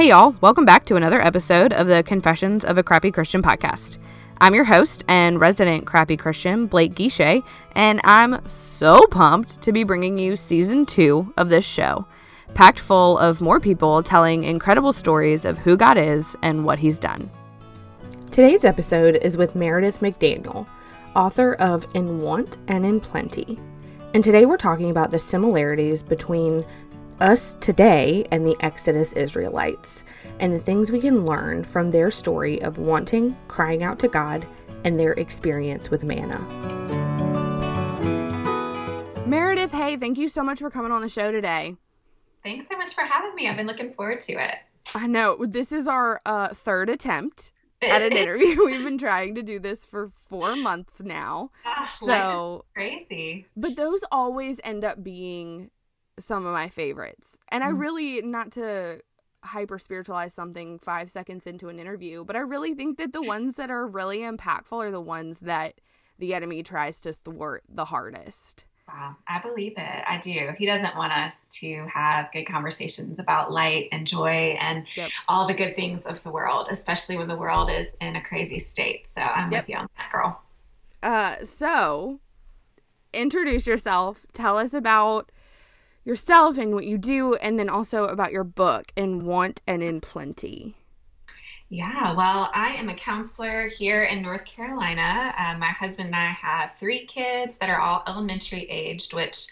Hey, y'all, welcome back to another episode of the Confessions of a Crappy Christian podcast. I'm your host and resident crappy Christian, Blake Guichet, and I'm so pumped to be bringing you season two of this show, packed full of more people telling incredible stories of who God is and what He's done. Today's episode is with Meredith McDaniel, author of In Want and in Plenty. And today we're talking about the similarities between us today and the Exodus Israelites, and the things we can learn from their story of wanting, crying out to God, and their experience with manna. Meredith, hey, thank you so much for coming on the show today. Thanks so much for having me. I've been looking forward to it. I know. This is our uh, third attempt at an interview. We've been trying to do this for four months now. Oh, so crazy. But those always end up being some of my favorites. And I mm. really, not to hyper spiritualize something five seconds into an interview, but I really think that the ones that are really impactful are the ones that the enemy tries to thwart the hardest. Wow, I believe it. I do. He doesn't want us to have good conversations about light and joy and yep. all the good things of the world, especially when the world is in a crazy state. So I'm yep. with you on that, girl. Uh, so introduce yourself. Tell us about yourself and what you do, and then also about your book, In Want and in Plenty. Yeah, well, I am a counselor here in North Carolina. Uh, my husband and I have three kids that are all elementary aged, which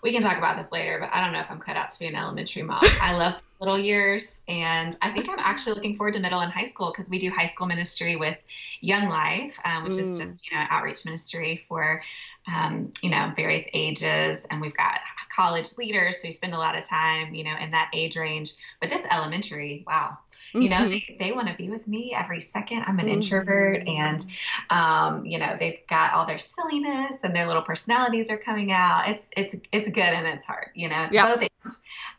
we can talk about this later, but I don't know if I'm cut out to be an elementary mom. I love little years, and I think I'm actually looking forward to middle and high school because we do high school ministry with Young Life, um, which mm. is just you know outreach ministry for um, you know various ages, and we've got college leaders, so we spend a lot of time, you know, in that age range. But this elementary, wow, mm-hmm. you know, mm-hmm. they, they want to be with me every second. I'm an mm-hmm. introvert, and um, you know, they've got all their silliness and their little personalities are coming out. It's it's it's good and it's hard, you know, yep. both and.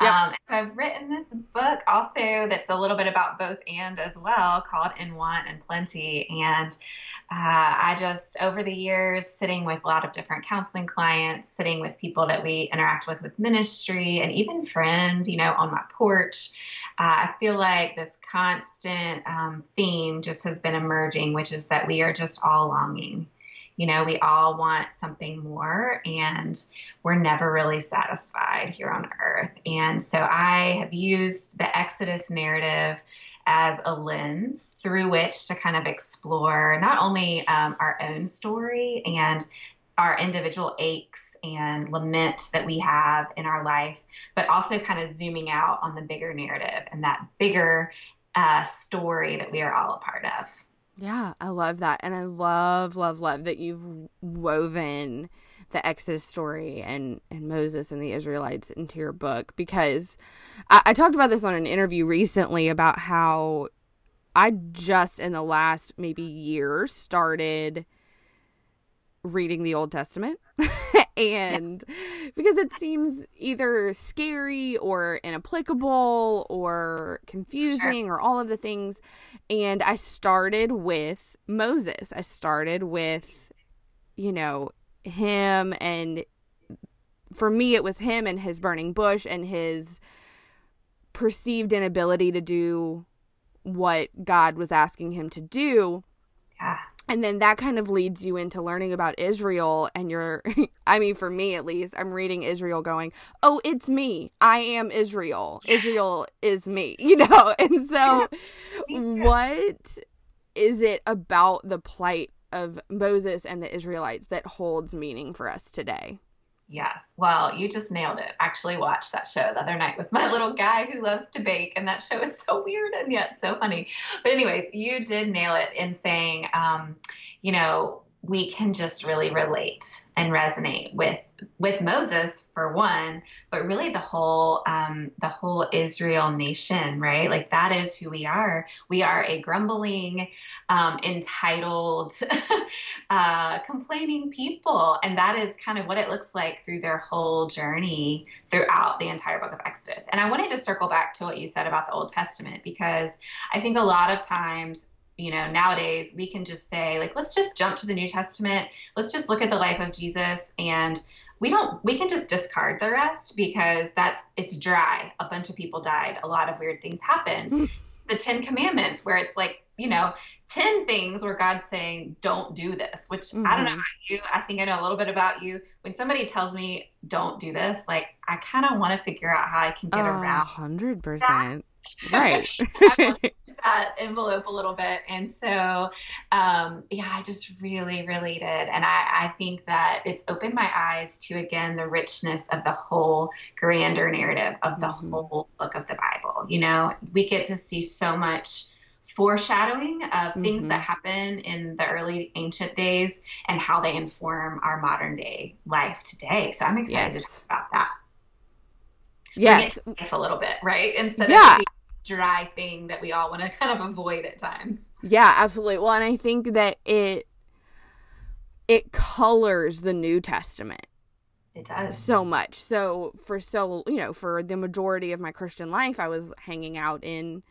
Yep. Um, so I've written this book also that's a little bit about both and as well, called In Want and Plenty, and I just, over the years, sitting with a lot of different counseling clients, sitting with people that we interact with with ministry, and even friends, you know, on my porch, uh, I feel like this constant um, theme just has been emerging, which is that we are just all longing. You know, we all want something more, and we're never really satisfied here on earth. And so I have used the Exodus narrative as a lens through which to kind of explore not only um, our own story and our individual aches and lament that we have in our life, but also kind of zooming out on the bigger narrative and that bigger uh, story that we are all a part of. Yeah, I love that. And I love, love, love that you've woven the Exodus story and and Moses and the Israelites into your book because I, I talked about this on an interview recently about how I just in the last maybe year started reading the Old Testament. and because it seems either scary or inapplicable or confusing sure. or all of the things. And I started with Moses. I started with, you know, him and for me it was him and his burning bush and his perceived inability to do what God was asking him to do. Yeah. And then that kind of leads you into learning about Israel and you're I mean for me at least, I'm reading Israel going, "Oh, it's me. I am Israel. Israel is me." You know? And so what is it about the plight of Moses and the Israelites that holds meaning for us today. Yes. Well, you just nailed it. Actually watched that show the other night with my little guy who loves to bake and that show is so weird and yet so funny. But anyways, you did nail it in saying um, you know, we can just really relate and resonate with with Moses for one, but really the whole um, the whole Israel nation, right? Like that is who we are. We are a grumbling, um, entitled, uh, complaining people, and that is kind of what it looks like through their whole journey throughout the entire book of Exodus. And I wanted to circle back to what you said about the Old Testament because I think a lot of times you know, nowadays we can just say, like, let's just jump to the New Testament. Let's just look at the life of Jesus and we don't we can just discard the rest because that's it's dry. A bunch of people died, a lot of weird things happened. Mm. the 10 commandments where it's like, you know, 10 things where God's saying, don't do this, which mm-hmm. I don't know mm-hmm. about you. I think I know a little bit about you. When somebody tells me, don't do this, like, I kind of want to figure out how I can get uh, around. 100%. That. Right. that envelope a little bit. And so, um, yeah, I just really related. And I, I think that it's opened my eyes to, again, the richness of the whole grander narrative of the mm-hmm. whole book of the Bible. You know, we get to see so much foreshadowing of things mm-hmm. that happen in the early ancient days and how they inform our modern day life today. So I'm excited yes. about that. Yes. A little bit, right? Instead yeah. of dry thing that we all want to kind of avoid at times. Yeah, absolutely. Well, and I think that it it colors the New Testament. It does. So much. So for so, you know, for the majority of my Christian life, I was hanging out in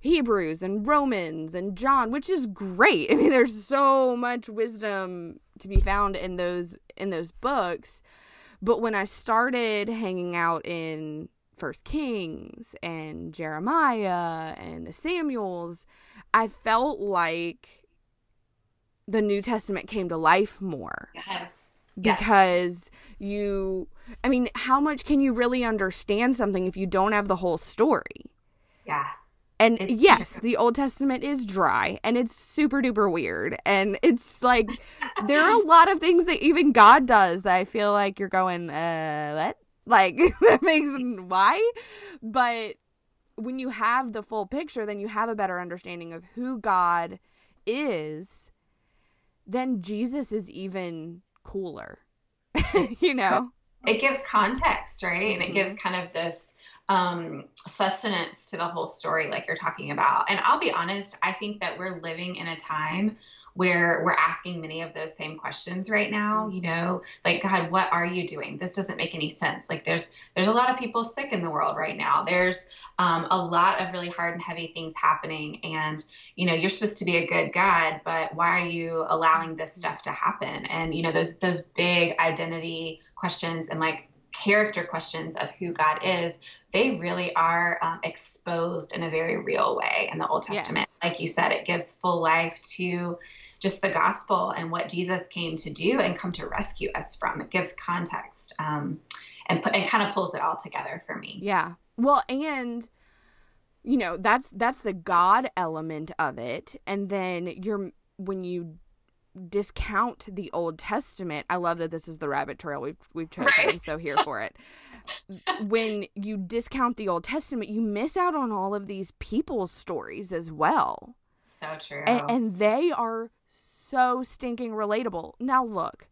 Hebrews and Romans and John, which is great. I mean, there's so much wisdom to be found in those in those books. But when I started hanging out in First Kings and Jeremiah and the Samuels, I felt like the New Testament came to life more. Yes. Because yes. you I mean, how much can you really understand something if you don't have the whole story? Yeah. And it's yes, true. the Old Testament is dry and it's super duper weird. And it's like there are a lot of things that even God does that I feel like you're going, uh, what? Like that makes why? But when you have the full picture, then you have a better understanding of who God is. Then Jesus is even cooler. you know? It gives context, right? And it gives mm-hmm. kind of this um, sustenance to the whole story, like you're talking about. And I'll be honest, I think that we're living in a time where we're asking many of those same questions right now you know like god what are you doing? This doesn't make any sense. Like there's there's a lot of people sick in the world right now. There's um, a lot of really hard and heavy things happening and you know you're supposed to be a good god but why are you allowing this stuff to happen? And you know those those big identity questions and like character questions of who god is they really are um, exposed in a very real way in the Old Testament. Yes. Like you said, it gives full life to just the gospel and what Jesus came to do and come to rescue us from. It gives context um, and put, and kind of pulls it all together for me. Yeah. Well, and you know that's that's the God element of it, and then you're when you discount the Old Testament. I love that this is the rabbit trail we've we've chosen. Right. I'm so here for it. when you discount the Old Testament, you miss out on all of these people's stories as well. So true. And, and they are so stinking relatable. Now, look,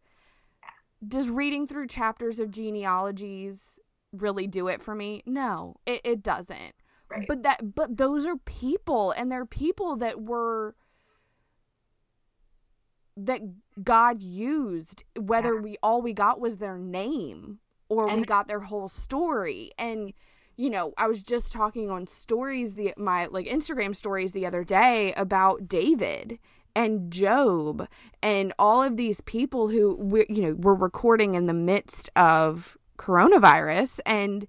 does reading through chapters of genealogies really do it for me? No, it, it doesn't. Right. But that but those are people and they're people that were that God used whether yeah. we all we got was their name or and- we got their whole story and you know i was just talking on stories the my like instagram stories the other day about david and job and all of these people who we you know were recording in the midst of coronavirus and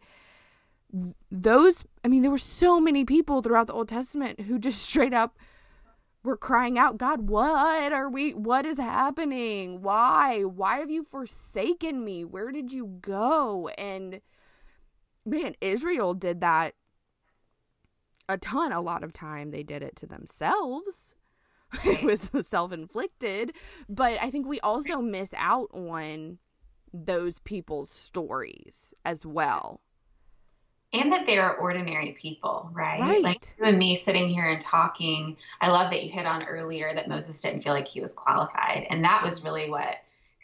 those i mean there were so many people throughout the old testament who just straight up were crying out, God, what are we, what is happening? Why? Why have you forsaken me? Where did you go? And man, Israel did that a ton, a lot of time. They did it to themselves. it was self inflicted. But I think we also miss out on those people's stories as well. And that they are ordinary people, right? Right. Like you and me sitting here and talking. I love that you hit on earlier that Moses didn't feel like he was qualified. And that was really what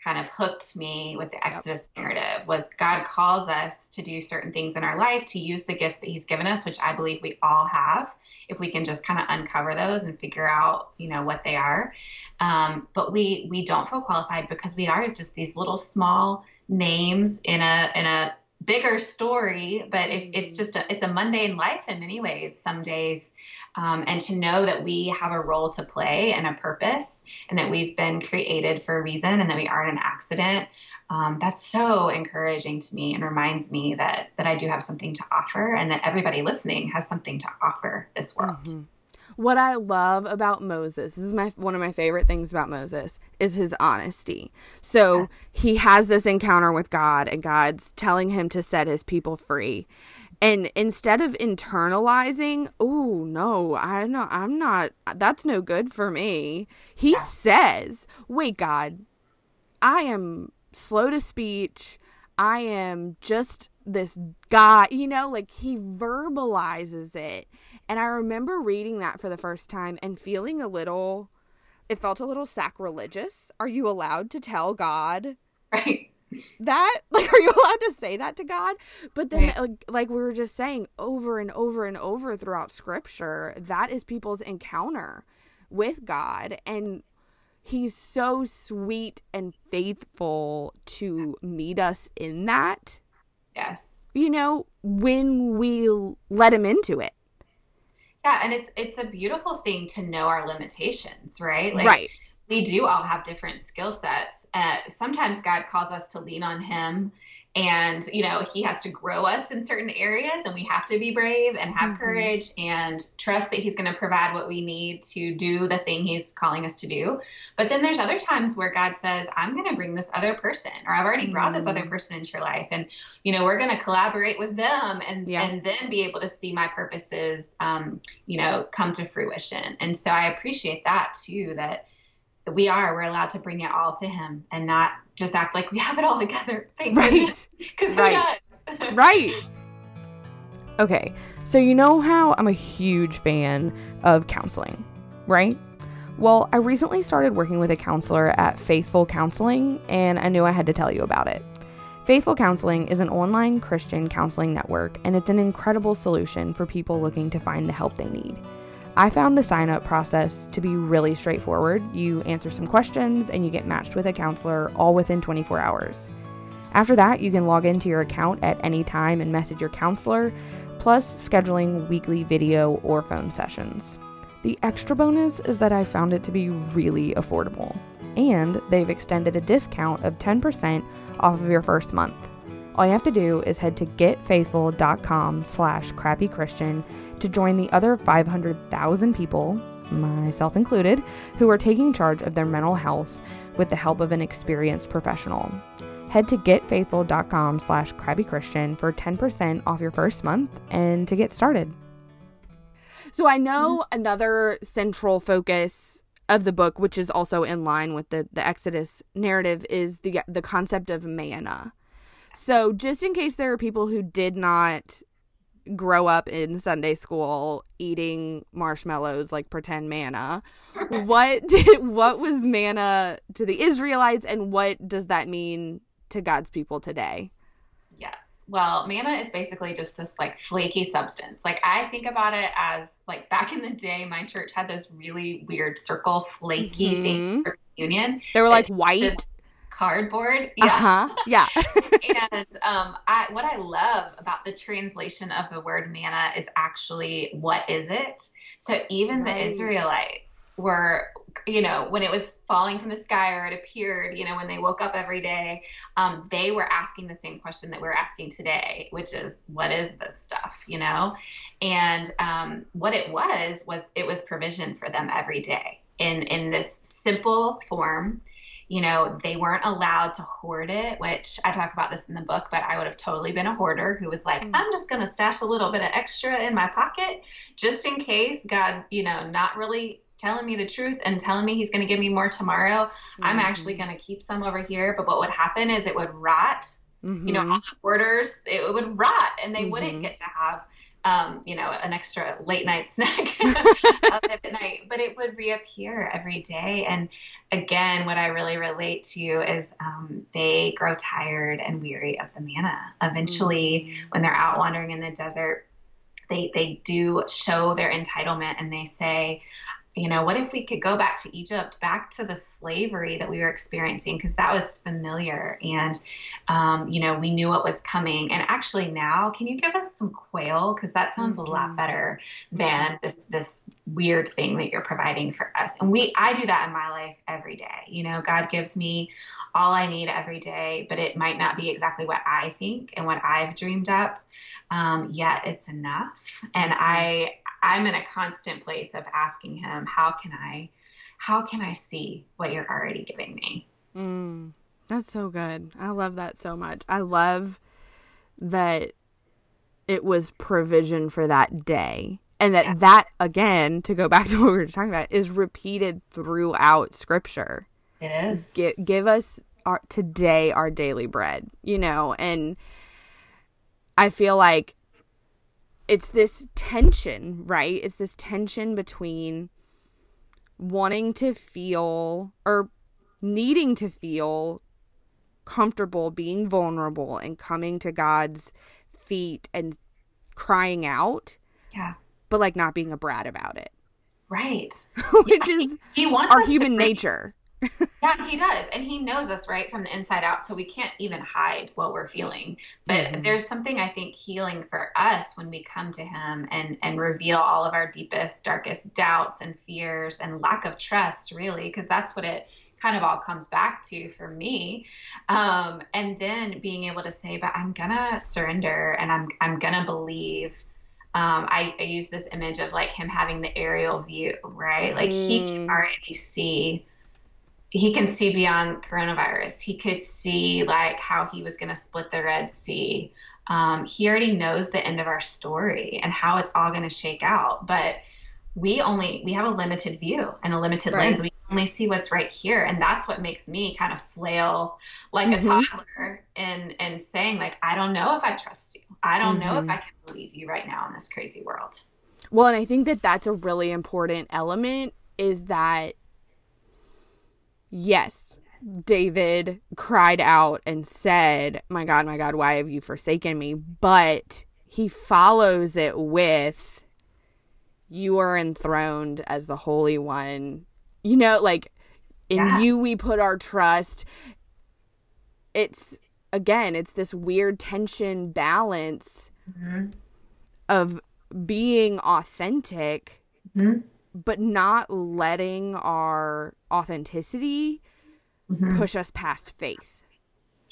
kind of hooked me with the Exodus yep. narrative was God calls us to do certain things in our life, to use the gifts that he's given us, which I believe we all have, if we can just kind of uncover those and figure out, you know, what they are. Um, but we we don't feel qualified because we are just these little small names in a in a bigger story, but if it's mm-hmm. just a, it's a mundane life in many ways. Some days, um, and to know that we have a role to play and a purpose, and that we've been created for a reason, and that we aren't an accident. Um, that's so encouraging to me and reminds me that that I do have something to offer, and that everybody listening has something to offer this world. Mm-hmm what I love about Moses, this is my one of my favorite things about Moses, is his honesty. So he has this encounter with God and God's telling him to set his people free. And instead of internalizing, oh no, I know I'm not that's no good for me. He says, "Wait, God, I am slow to speech. I am just this guy, you know, like he verbalizes it. And I remember reading that for the first time and feeling a little, it felt a little sacrilegious. Are you allowed to tell God? Right. That like are you allowed to say that to God? But then right. like, like we were just saying over and over and over throughout scripture, that is people's encounter with God and he's so sweet and faithful to meet us in that. Yes. You know, when we let him into it. Yeah, and it's it's a beautiful thing to know our limitations, right? Like, right. We do all have different skill sets. Uh, sometimes God calls us to lean on Him and you know he has to grow us in certain areas and we have to be brave and have mm-hmm. courage and trust that he's going to provide what we need to do the thing he's calling us to do but then there's other times where god says i'm going to bring this other person or i've already brought this other mm. person into your life and you know we're going to collaborate with them and yeah. and then be able to see my purposes um, you know come to fruition and so i appreciate that too that we are we're allowed to bring it all to him and not just act like we have it all together. Thank right. Because right. right. Okay. So you know how I'm a huge fan of counseling, right? Well, I recently started working with a counselor at Faithful Counseling, and I knew I had to tell you about it. Faithful Counseling is an online Christian counseling network, and it's an incredible solution for people looking to find the help they need. I found the sign up process to be really straightforward. You answer some questions and you get matched with a counselor all within 24 hours. After that, you can log into your account at any time and message your counselor, plus scheduling weekly video or phone sessions. The extra bonus is that I found it to be really affordable, and they've extended a discount of 10% off of your first month. All you have to do is head to getfaithful.com slash crappychristian to join the other 500,000 people, myself included, who are taking charge of their mental health with the help of an experienced professional. Head to getfaithful.com slash crappychristian for 10% off your first month and to get started. So I know another central focus of the book, which is also in line with the, the Exodus narrative, is the the concept of manna. So just in case there are people who did not grow up in Sunday school eating marshmallows like pretend manna. what did what was manna to the Israelites and what does that mean to God's people today? Yes. Well, manna is basically just this like flaky substance. Like I think about it as like back in the day my church had those really weird circle flaky mm-hmm. things for communion. They were like white cardboard. Yeah. Uh-huh. Yeah. and um, I, what I love about the translation of the word manna is actually what is it? So even right. the Israelites were, you know, when it was falling from the sky or it appeared, you know, when they woke up every day, um, they were asking the same question that we're asking today, which is, what is this stuff, you know? And um, what it was was it was provision for them every day in in this simple form you know, they weren't allowed to hoard it, which I talk about this in the book, but I would have totally been a hoarder who was like, mm. I'm just going to stash a little bit of extra in my pocket just in case God, you know, not really telling me the truth and telling me he's going to give me more tomorrow. Mm-hmm. I'm actually going to keep some over here. But what would happen is it would rot mm-hmm. you know, mm-hmm. all the orders, it would rot and they mm-hmm. wouldn't get to have um, you know, an extra late night snack at night, but it would reappear every day. And again, what I really relate to is um, they grow tired and weary of the manna. Eventually, mm-hmm. when they're out wandering in the desert, they, they do show their entitlement and they say, you know, what if we could go back to Egypt, back to the slavery that we were experiencing? Because that was familiar. And, um, you know, we knew what was coming. And actually, now, can you give us some quail? Because that sounds mm-hmm. a lot mm-hmm. better than this, this weird thing that you're providing for us. And we, I do that in my life every day. You know, God gives me all I need every day, but it might not be exactly what I think and what I've dreamed up. Um, yet it's enough. And I, I'm in a constant place of asking him, how can I, how can I see what you're already giving me? Mm, that's so good. I love that so much. I love that it was provision for that day. And that yeah. that again, to go back to what we were talking about, is repeated throughout scripture. It is. Give, give us our today our daily bread, you know, and I feel like it's this tension, right? It's this tension between wanting to feel or needing to feel comfortable being vulnerable and coming to God's feet and crying out. Yeah. But like not being a brat about it. Right. Which yeah, is he, wants our human nature yeah, he does. And he knows us right from the inside out. So we can't even hide what we're feeling. But mm-hmm. there's something I think healing for us when we come to him and, and reveal all of our deepest, darkest doubts and fears and lack of trust, really, because that's what it kind of all comes back to for me. Um, and then being able to say, but I'm gonna surrender and I'm I'm gonna believe. Um, I, I use this image of like him having the aerial view, right? Like mm. he can mm. already see he can see beyond coronavirus. He could see like how he was going to split the Red Sea. Um, he already knows the end of our story and how it's all going to shake out. But we only we have a limited view and a limited right. lens. We only see what's right here, and that's what makes me kind of flail like mm-hmm. a toddler and and saying like, I don't know if I trust you. I don't mm-hmm. know if mm-hmm. I can believe you right now in this crazy world. Well, and I think that that's a really important element is that yes, David cried out and said, My God, my God, why have you forsaken me? But he follows it with, You are enthroned as the Holy One. You know, like, in yeah. you we put our trust. It's, again, it's this weird tension balance mm-hmm. of being authentic. Mm-hmm but not letting our authenticity mm-hmm. push us past faith.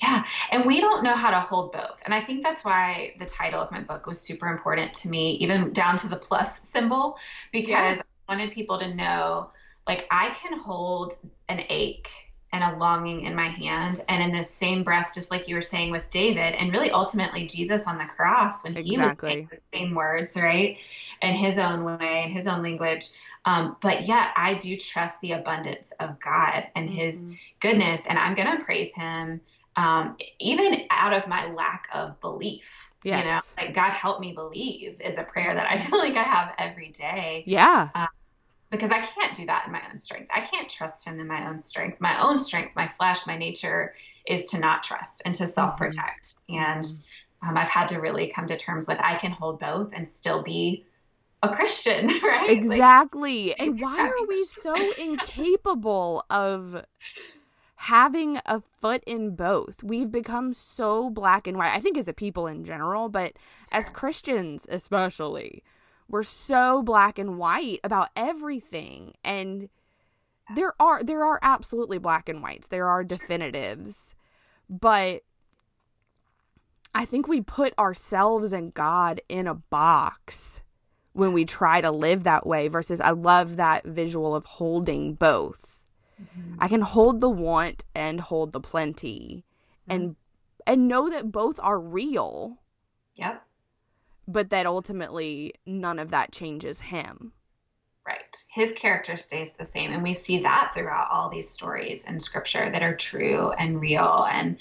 Yeah. And we don't know how to hold both. And I think that's why the title of my book was super important to me, even down to the plus symbol, because yeah. I wanted people to know like I can hold an ache and a longing in my hand. And in the same breath, just like you were saying with David, and really ultimately Jesus on the cross when exactly. he was saying the same words, right? In his own way, in his own language. Um, but yet, I do trust the abundance of God and mm-hmm. His goodness, and I'm going to praise Him um, even out of my lack of belief. Yes. You know, like God help me believe is a prayer that I feel like I have every day. Yeah. Um, because I can't do that in my own strength. I can't trust Him in my own strength. My own strength, my flesh, my nature is to not trust and to self protect. Mm-hmm. And um, I've had to really come to terms with I can hold both and still be a Christian, right? Exactly. Like, and why are we so incapable of having a foot in both? We've become so black and white. I think as a people in general, but as Christians especially, we're so black and white about everything. And there are there are absolutely black and whites. There are definitives. But I think we put ourselves and God in a box when we try to live that way versus I love that visual of holding both. Mm-hmm. I can hold the want and hold the plenty mm-hmm. and and know that both are real. Yep. But that ultimately none of that changes him. Right. His character stays the same. And we see that throughout all these stories in scripture that are true and real. And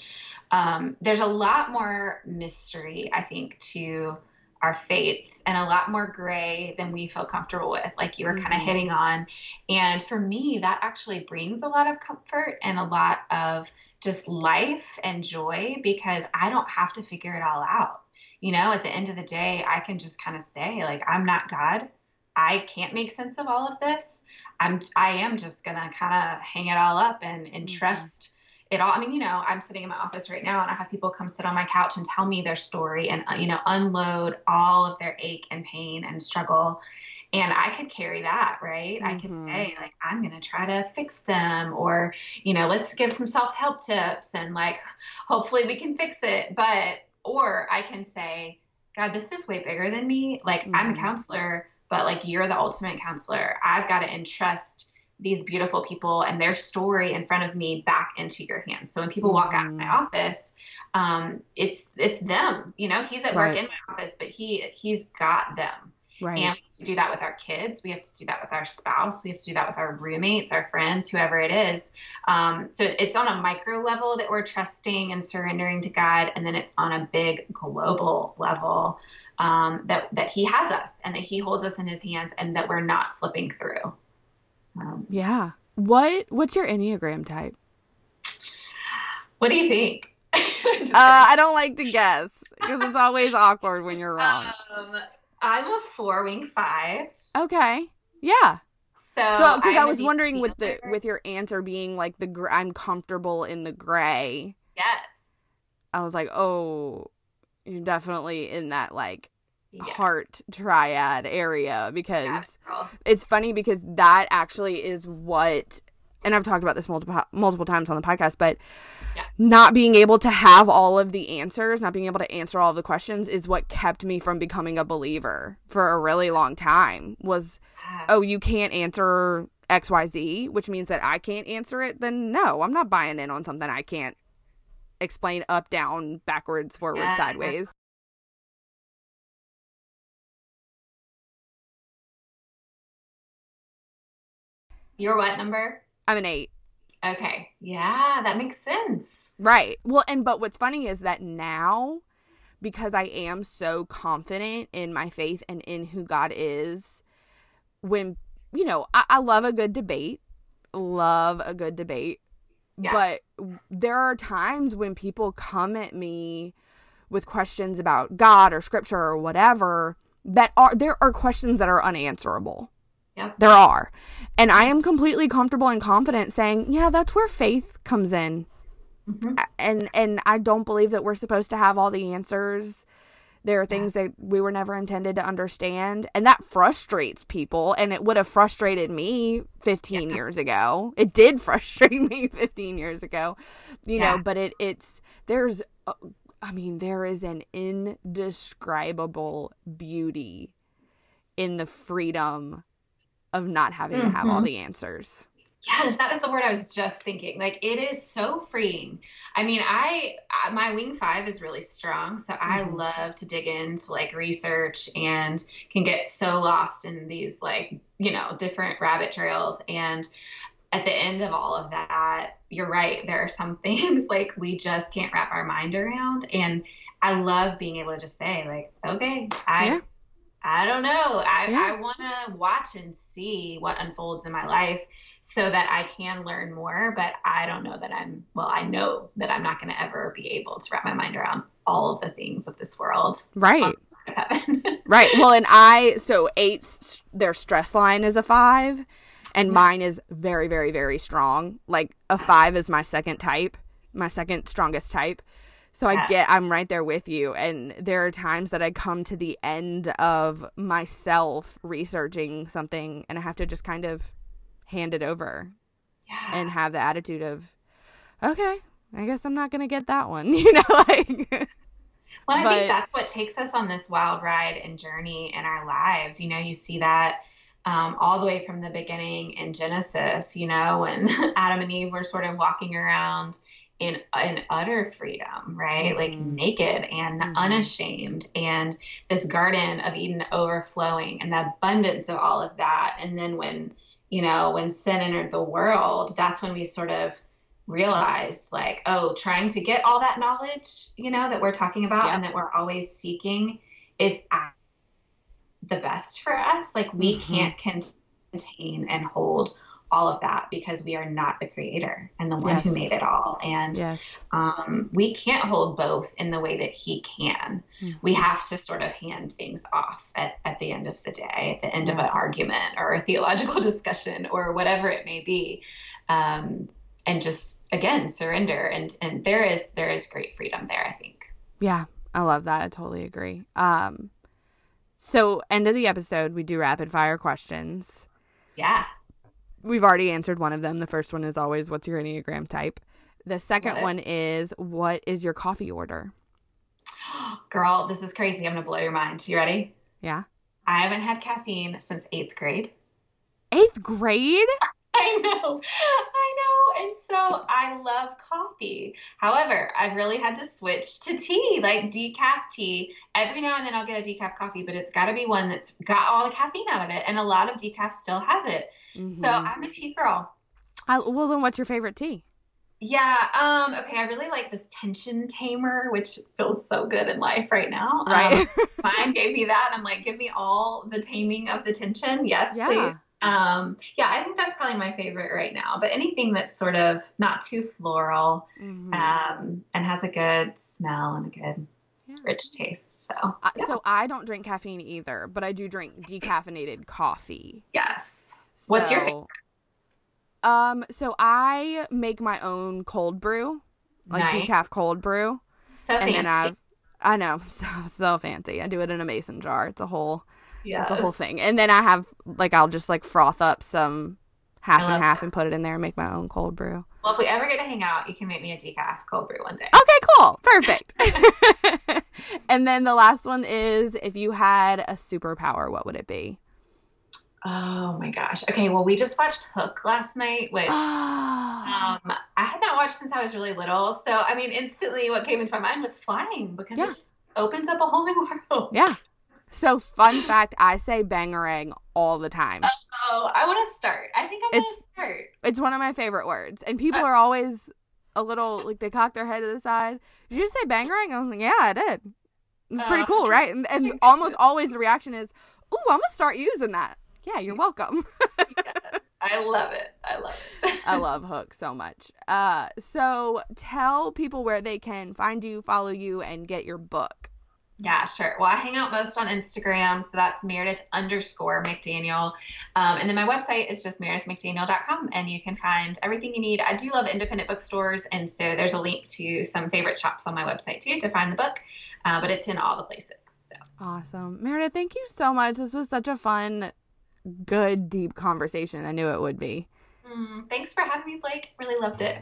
um, there's a lot more mystery, I think, to our faith and a lot more gray than we feel comfortable with, like you were mm-hmm. kind of hitting on. And for me, that actually brings a lot of comfort and a lot of just life and joy because I don't have to figure it all out. You know, at the end of the day, I can just kind of say, like, I'm not God. I can't make sense of all of this. I'm I am just gonna kind of hang it all up and and mm-hmm. trust it all. I mean, you know, I'm sitting in my office right now and I have people come sit on my couch and tell me their story and, uh, you know, unload all of their ache and pain and struggle. And I could carry that, right? Mm-hmm. I could mm-hmm. say, like, I'm going to try to fix them, or, you know, let's give some self help tips and, like, hopefully we can fix it. But, or I can say, God, this is way bigger than me. Like, mm-hmm. I'm a mm-hmm. counselor, but, like, you're the ultimate counselor. I've got to entrust these beautiful people and their story in front of me back into your hands. So when people walk out of my mm. office, um, it's it's them. You know, he's at right. work in my office, but he he's got them. Right. And we have to do that with our kids. We have to do that with our spouse. We have to do that with our roommates, our friends, whoever it is. Um, so it's on a micro level that we're trusting and surrendering to God, and then it's on a big global level um, that that He has us and that He holds us in His hands, and that we're not slipping through. Um, yeah. What What's your Enneagram type? What do you think? uh, I don't like to guess because it's always awkward when you're wrong. I'm a four wing five. Okay. Yeah. So, because I was wondering with the with your answer being like the gr- I'm comfortable in the gray. Yes. I was like, oh, you're definitely in that like yeah. heart triad area because yeah, it's funny because that actually is what and I've talked about this multiple multiple times on the podcast, but yeah. not being able to have all of the answers, not being able to answer all of the questions is what kept me from becoming a believer for a really long time. Was ah. oh, you can't answer XYZ, which means that I can't answer it, then no, I'm not buying in on something I can't explain up, down, backwards, forward, yeah. sideways. You're what number? I'm an eight. Okay. Yeah, that makes sense. Right. Well, and but what's funny is that now, because I am so confident in my faith and in who God is, when, you know, I, I love a good debate, love a good debate. Yeah. But there are times when people come at me with questions about God or scripture or whatever that are there are questions that are unanswerable. Yep. There are. And I am completely comfortable and confident saying, yeah, that's where faith comes in. Mm-hmm. And and I don't believe that we're supposed to have all the answers. There are things yeah. that we were never intended to understand, and that frustrates people. And it would have frustrated me 15 yeah. years ago. It did frustrate me 15 years ago, you yeah. know. But it it's there's, uh, I mean, there is an indescribable beauty in the freedom of not having mm-hmm. to have all mm-hmm. the answers. Yes, that is the word I was just thinking. Like it is so freeing. I mean, I my wing 5 is really strong, so mm-hmm. I love to dig into like research and can get so lost in these like, you know, different rabbit trails and at the end of all of that, you're right, there are some things like we just can't wrap our mind around and I love being able to just say like, okay, I yeah. I don't know. I, yeah. I want to watch and see what unfolds in my life so that I can learn more. But I don't know that I'm, well, I know that I'm not going to ever be able to wrap my mind around all of the things of this world. Right. right. Well, and I, so eight's, their stress line is a five, and mine is very, very, very strong. Like a five is my second type, my second strongest type. So I get I'm right there with you and there are times that I come to the end of myself researching something and I have to just kind of hand it over. Yeah. And have the attitude of okay, I guess I'm not going to get that one, you know like Well, I but, think that's what takes us on this wild ride and journey in our lives. You know, you see that um, all the way from the beginning in Genesis, you know, when Adam and Eve were sort of walking around in in utter freedom, right? Mm-hmm. Like naked and mm-hmm. unashamed, and this garden of Eden overflowing, and the abundance of all of that. And then when you know when sin entered the world, that's when we sort of realized like, oh, trying to get all that knowledge, you know, that we're talking about and that we're always seeking is the best for us. Like we mm-hmm. can't contain and hold all of that because we are not the creator and the one yes. who made it all. And yes. um, we can't hold both in the way that he can. Mm-hmm. We have to sort of hand things off at, at the end of the day, at the end yeah. of an argument or a theological discussion or whatever it may be. Um, and just again surrender and and there is there is great freedom there i think yeah i love that i totally agree um so end of the episode we do rapid fire questions yeah we've already answered one of them. The first one is always what's your enneagram type? The second what? one is what is your coffee order? Girl this is crazy. I'm gonna blow your mind. You ready? Yeah. I haven't had caffeine since eighth grade. Eighth grade I know, I know. And so I love coffee. However, I've really had to switch to tea, like decaf tea. Every now and then I'll get a decaf coffee, but it's got to be one that's got all the caffeine out of it. And a lot of decaf still has it. Mm-hmm. So I'm a tea girl. I, well, then what's your favorite tea? Yeah. Um, okay. I really like this tension tamer, which feels so good in life right now. Right. Um, mine gave me that. I'm like, give me all the taming of the tension. Yes, yeah. please. Um, yeah, I think that's probably my favorite right now. But anything that's sort of not too floral mm-hmm. um, and has a good smell and a good yeah. rich taste. So, yeah. so I don't drink caffeine either, but I do drink decaffeinated coffee. Yes. So, What's your favorite? Um, so I make my own cold brew, like nice. decaf cold brew, so and fancy. then I've I know so so fancy. I do it in a mason jar. It's a whole yeah, the whole thing. And then I have like I'll just like froth up some half and half that. and put it in there and make my own cold brew. Well, if we ever get to hang out, you can make me a decaf cold brew one day. Okay, cool. Perfect. and then the last one is if you had a superpower, what would it be? Oh my gosh. Okay, well, we just watched Hook last night, which um, I had not watched since I was really little. So, I mean, instantly what came into my mind was flying because yeah. it just opens up a whole new world. Yeah. So, fun fact, I say bangarang all the time. Oh, I want to start. I think I'm going to start. It's one of my favorite words. And people uh, are always a little, like, they cock their head to the side. Did you say bangarang? I was like, yeah, I did. It's pretty cool, oh. right? And, and almost always the reaction is, ooh, I'm going to start using that. Yeah, you're welcome. yeah, I love it. I love it. I love Hook so much. Uh, so tell people where they can find you, follow you, and get your book. Yeah, sure. Well, I hang out most on Instagram, so that's Meredith underscore McDaniel. Um, and then my website is just meredithmcdaniel.com, and you can find everything you need. I do love independent bookstores, and so there's a link to some favorite shops on my website too to find the book, uh, but it's in all the places. So. Awesome. Meredith, thank you so much. This was such a fun, good, deep conversation. I knew it would be. Mm, thanks for having me, Blake. Really loved it.